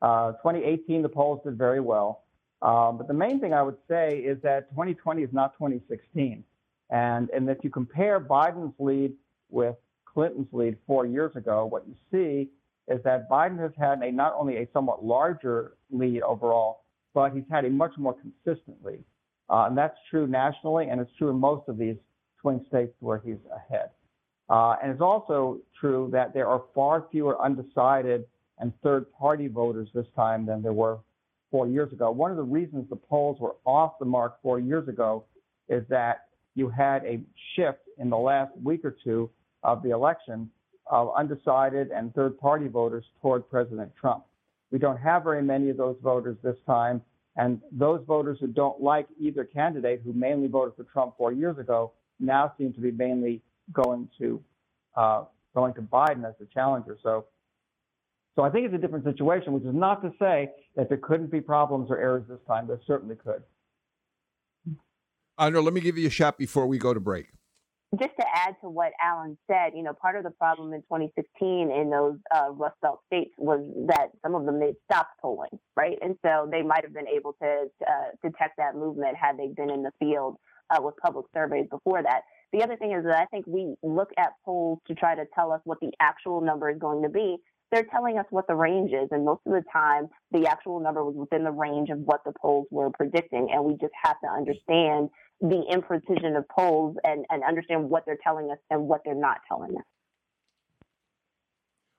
[SPEAKER 5] Uh, 2018, the polls did very well, um, but the main thing I would say is that 2020 is not 2016. And, and if you compare Biden's lead with Clinton's lead four years ago, what you see is that Biden has had a not only a somewhat larger lead overall, but he's had a much more consistent lead. Uh, and that's true nationally, and it's true in most of these swing states where he's ahead. Uh, and it's also true that there are far fewer undecided and third party voters this time than there were four years ago. One of the reasons the polls were off the mark four years ago is that you had a shift in the last week or two of the election of undecided and third party voters toward President Trump. We don't have very many of those voters this time. And those voters who don't like either candidate, who mainly voted for Trump four years ago, now seem to be mainly going to uh, going to Biden as the challenger. So, so I think it's a different situation, which is not to say that there couldn't be problems or errors this time. There certainly could.
[SPEAKER 1] Andra, let me give you a shot before we go to break.
[SPEAKER 4] Just to add to what Alan said, you know, part of the problem in 2016 in those uh, Rust Belt states was that some of them they stopped polling, right? And so they might have been able to uh, detect that movement had they been in the field uh, with public surveys before that. The other thing is that I think we look at polls to try to tell us what the actual number is going to be. They're telling us what the range is, and most of the time, the actual number was within the range of what the polls were predicting. And we just have to understand the imprecision of polls and, and understand what they're telling us and what they're not telling us.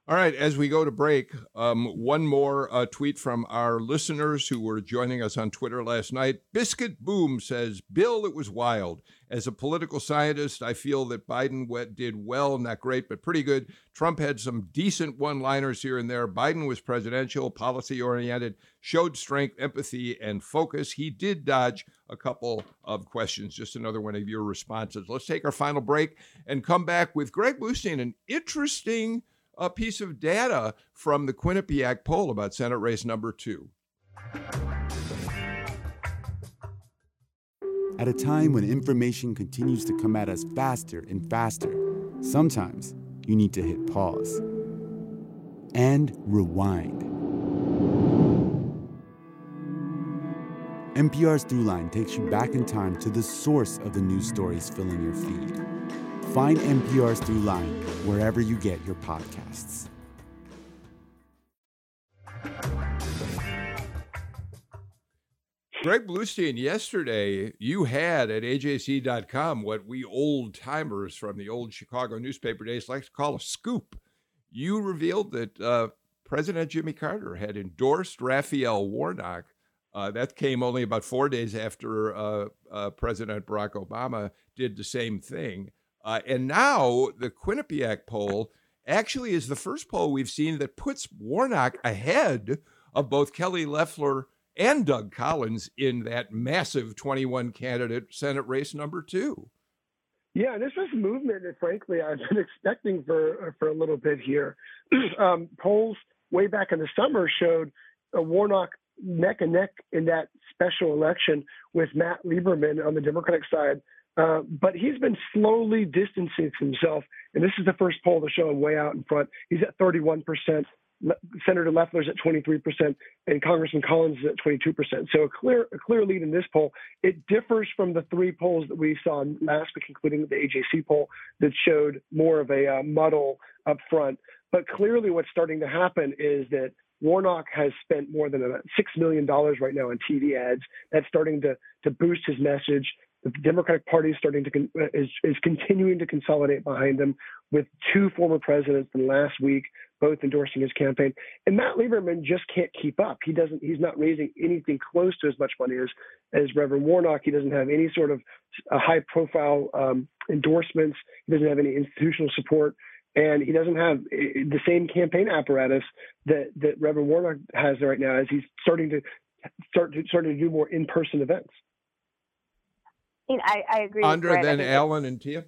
[SPEAKER 1] All right, as we go to break, um, one more uh, tweet from our listeners who were joining us on Twitter last night. Biscuit Boom says, Bill, it was wild. As a political scientist, I feel that Biden did well, not great, but pretty good. Trump had some decent one liners here and there. Biden was presidential, policy oriented, showed strength, empathy, and focus. He did dodge a couple of questions. Just another one of your responses. Let's take our final break and come back with Greg Bluestein, an interesting a piece of data from the Quinnipiac poll about Senate race number two.
[SPEAKER 10] At a time when information continues to come at us faster and faster, sometimes you need to hit pause and rewind. NPR's Throughline takes you back in time to the source of the news stories filling your feed Find NPR's Throughline wherever you get your podcasts.
[SPEAKER 1] Greg Bluestein, yesterday you had at AJC.com what we old timers from the old Chicago newspaper days like to call a scoop. You revealed that uh, President Jimmy Carter had endorsed Raphael Warnock. Uh, that came only about four days after uh, uh President Barack Obama did the same thing. Uh, and now the Quinnipiac poll actually is the first poll we've seen that puts Warnock ahead of both Kelly Loeffler and Doug Collins in that massive 21 candidate Senate race number two.
[SPEAKER 2] Yeah, this is movement that, frankly, I've been expecting for for a little bit here. um, polls way back in the summer showed Warnock neck and neck in that special election with Matt Lieberman on the Democratic side. Uh, but he's been slowly distancing himself, and this is the first poll to show him way out in front. He's at 31 percent. Senator Loeffler's at 23%, and Congressman Collins is at 22%. So a clear, a clear lead in this poll. It differs from the three polls that we saw last week, including the AJC poll that showed more of a uh, muddle up front. But clearly, what's starting to happen is that Warnock has spent more than six million dollars right now on TV ads. That's starting to to boost his message. The Democratic Party is starting to uh, is is continuing to consolidate behind him, with two former presidents in last week both endorsing his campaign. And Matt Lieberman just can't keep up. He doesn't. He's not raising anything close to as much money as as Reverend Warnock. He doesn't have any sort of uh, high profile um, endorsements. He doesn't have any institutional support. And he doesn't have uh, the same campaign apparatus that, that Reverend Warnock has right now, as he's starting to start to starting to do more in person events.
[SPEAKER 4] I, I agree.
[SPEAKER 1] Andra, then Alan and Tia.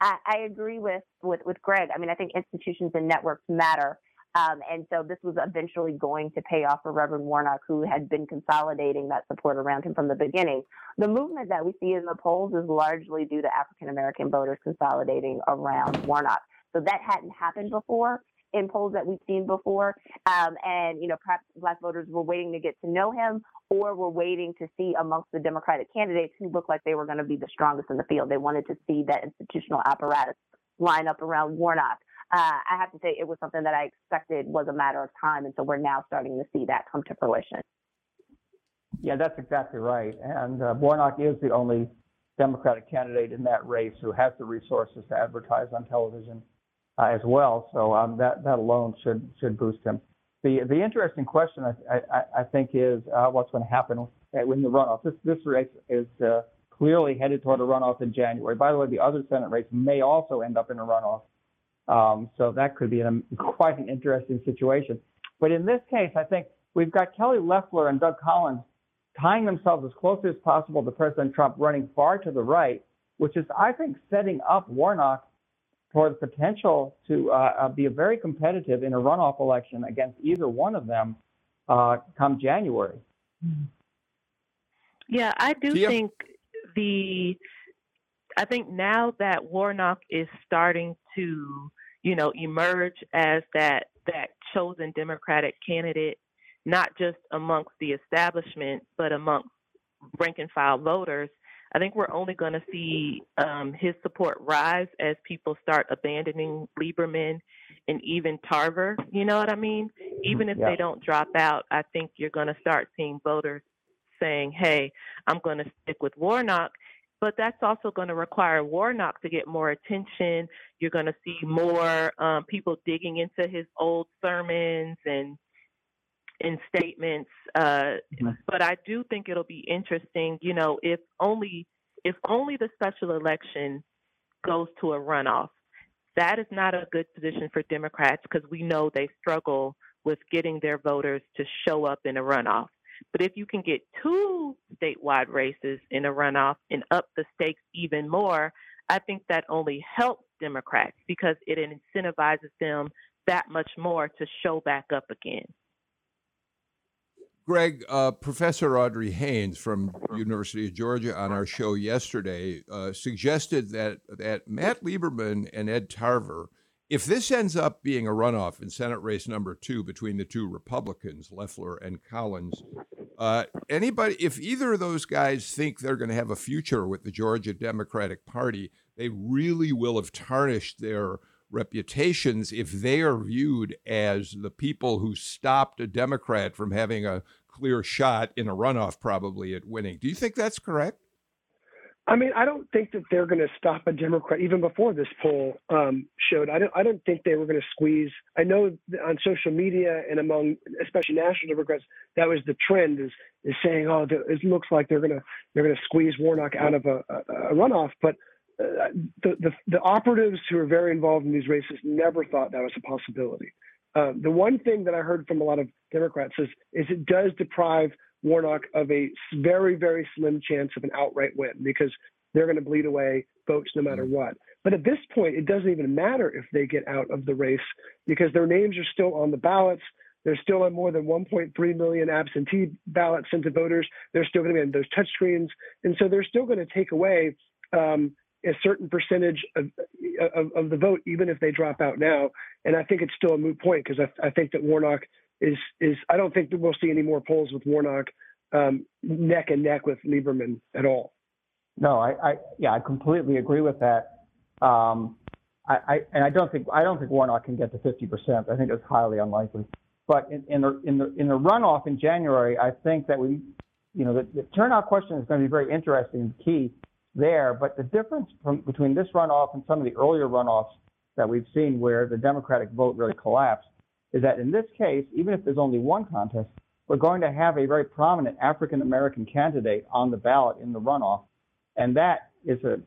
[SPEAKER 4] I, I, agree with, with with Greg. I mean, I think institutions and networks matter, um, and so this was eventually going to pay off for Reverend Warnock, who had been consolidating that support around him from the beginning. The movement that we see in the polls is largely due to African American voters consolidating around Warnock. So that hadn't happened before in polls that we've seen before. Um, and, you know, perhaps black voters were waiting to get to know him or were waiting to see amongst the Democratic candidates who looked like they were going to be the strongest in the field. They wanted to see that institutional apparatus line up around Warnock. Uh, I have to say it was something that I expected was a matter of time. And so we're now starting to see that come to fruition.
[SPEAKER 5] Yeah, that's exactly right. And uh, Warnock is the only Democratic candidate in that race who has the resources to advertise on television uh, as well. So um, that that alone should should boost him. The the interesting question I I, I think is uh, what's going to happen in the runoff. This this race is uh, clearly headed toward a runoff in January. By the way, the other Senate race may also end up in a runoff. Um, so that could be an, quite an interesting situation. But in this case, I think we've got Kelly Loeffler and Doug Collins tying themselves as closely as possible to President Trump, running far to the right, which is, I think, setting up Warnock for the potential to uh, uh, be very competitive in a runoff election against either one of them uh, come January.
[SPEAKER 3] Yeah, I do think the I think now that Warnock is starting to, you know, emerge as that that chosen Democratic candidate, not just amongst the establishment, but amongst rank and file voters, I think we're only going to see um, his support rise as people start abandoning Lieberman and even Tarver. You know what I mean? Even if yeah. they don't drop out, I think you're going to start seeing voters saying, hey, I'm going to stick with Warnock. But that's also going to require Warnock to get more attention. You're going to see more um, people digging into his old sermons and in statements. Uh, mm-hmm. But I do think it'll be interesting, you know, if only if only the special election goes to a runoff. That is not a good position for Democrats because we know they struggle with getting their voters to show up in a runoff. But if you can get two statewide races in a runoff and up the stakes even more, I think that only helps Democrats because it incentivizes them that much more to show back up again.
[SPEAKER 1] Greg, uh, Professor Audrey Haynes from University of Georgia on our show yesterday uh, suggested that that Matt Lieberman and Ed Tarver, if this ends up being a runoff in Senate race number two between the two Republicans, Loeffler and Collins, uh, anybody, if either of those guys think they're going to have a future with the Georgia Democratic Party, they really will have tarnished their reputations if they are viewed as the people who stopped a Democrat from having a clear shot in a runoff, probably at winning. Do you think that's correct?
[SPEAKER 2] I mean, I don't think that they're going to stop a Democrat. Even before this poll um, showed, I don't. I don't think they were going to squeeze. I know on social media and among, especially national Democrats, that was the trend is is saying, oh, it looks like they're going to they're going to squeeze Warnock out of a, a, a runoff. But the, the, the operatives who are very involved in these races never thought that was a possibility. Uh, the one thing that I heard from a lot of Democrats is, is it does deprive Warnock of a very, very slim chance of an outright win because they're going to bleed away votes no matter what. But at this point, it doesn't even matter if they get out of the race because their names are still on the ballots. There's still more than 1.3 million absentee ballots sent to voters. There's still going to be on those touchscreens, and so they're still going to take away um, a certain percentage of, of, of, the vote, even if they drop out now. And I think it's still a moot point because I, I, think that Warnock is is. I don't think that we'll see any more polls with Warnock um, neck and neck with Lieberman at all.
[SPEAKER 5] No, I, I yeah, I completely agree with that. Um, I, I, and I don't think I don't think Warnock can get to 50 percent. I think it's highly unlikely. But in, in the in the in the runoff in January, I think that we, you know, the, the turnout question is going to be very interesting and key there. But the difference from, between this runoff and some of the earlier runoffs that we've seen where the Democratic vote really collapsed is that in this case, even if there's only one contest, we're going to have a very prominent African American candidate on the ballot in the runoff. And that is a,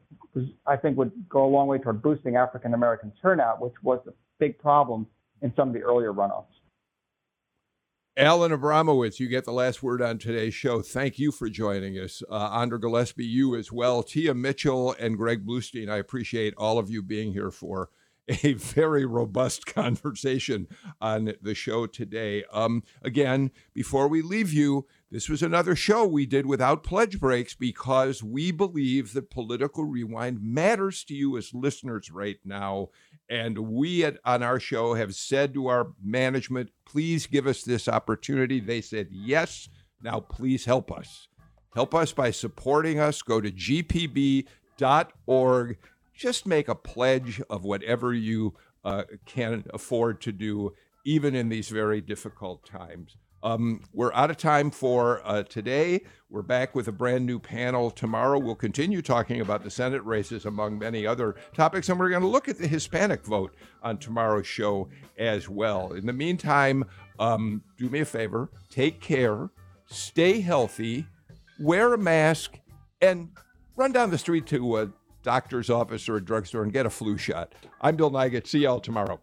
[SPEAKER 5] I think would go a long way toward boosting African American turnout, which was a big problem in some of the earlier runoffs.
[SPEAKER 1] Alan Abramowitz, you get the last word on today's show. Thank you for joining us. Uh, Andra Gillespie, you as well. Tia Mitchell and Greg Bluestein, I appreciate all of you being here for a very robust conversation on the show today. Um, again, before we leave you, this was another show we did without pledge breaks because we believe that political rewind matters to you as listeners right now. And we at, on our show have said to our management, please give us this opportunity. They said yes. Now, please help us. Help us by supporting us. Go to gpb.org. Just make a pledge of whatever you uh, can afford to do, even in these very difficult times. Um, we're out of time for uh, today. We're back with a brand new panel tomorrow. We'll continue talking about the Senate races, among many other topics, and we're going to look at the Hispanic vote on tomorrow's show as well. In the meantime, um, do me a favor take care, stay healthy, wear a mask, and run down the street to a doctor's office or a drugstore and get a flu shot. I'm Bill Nigut. See y'all tomorrow.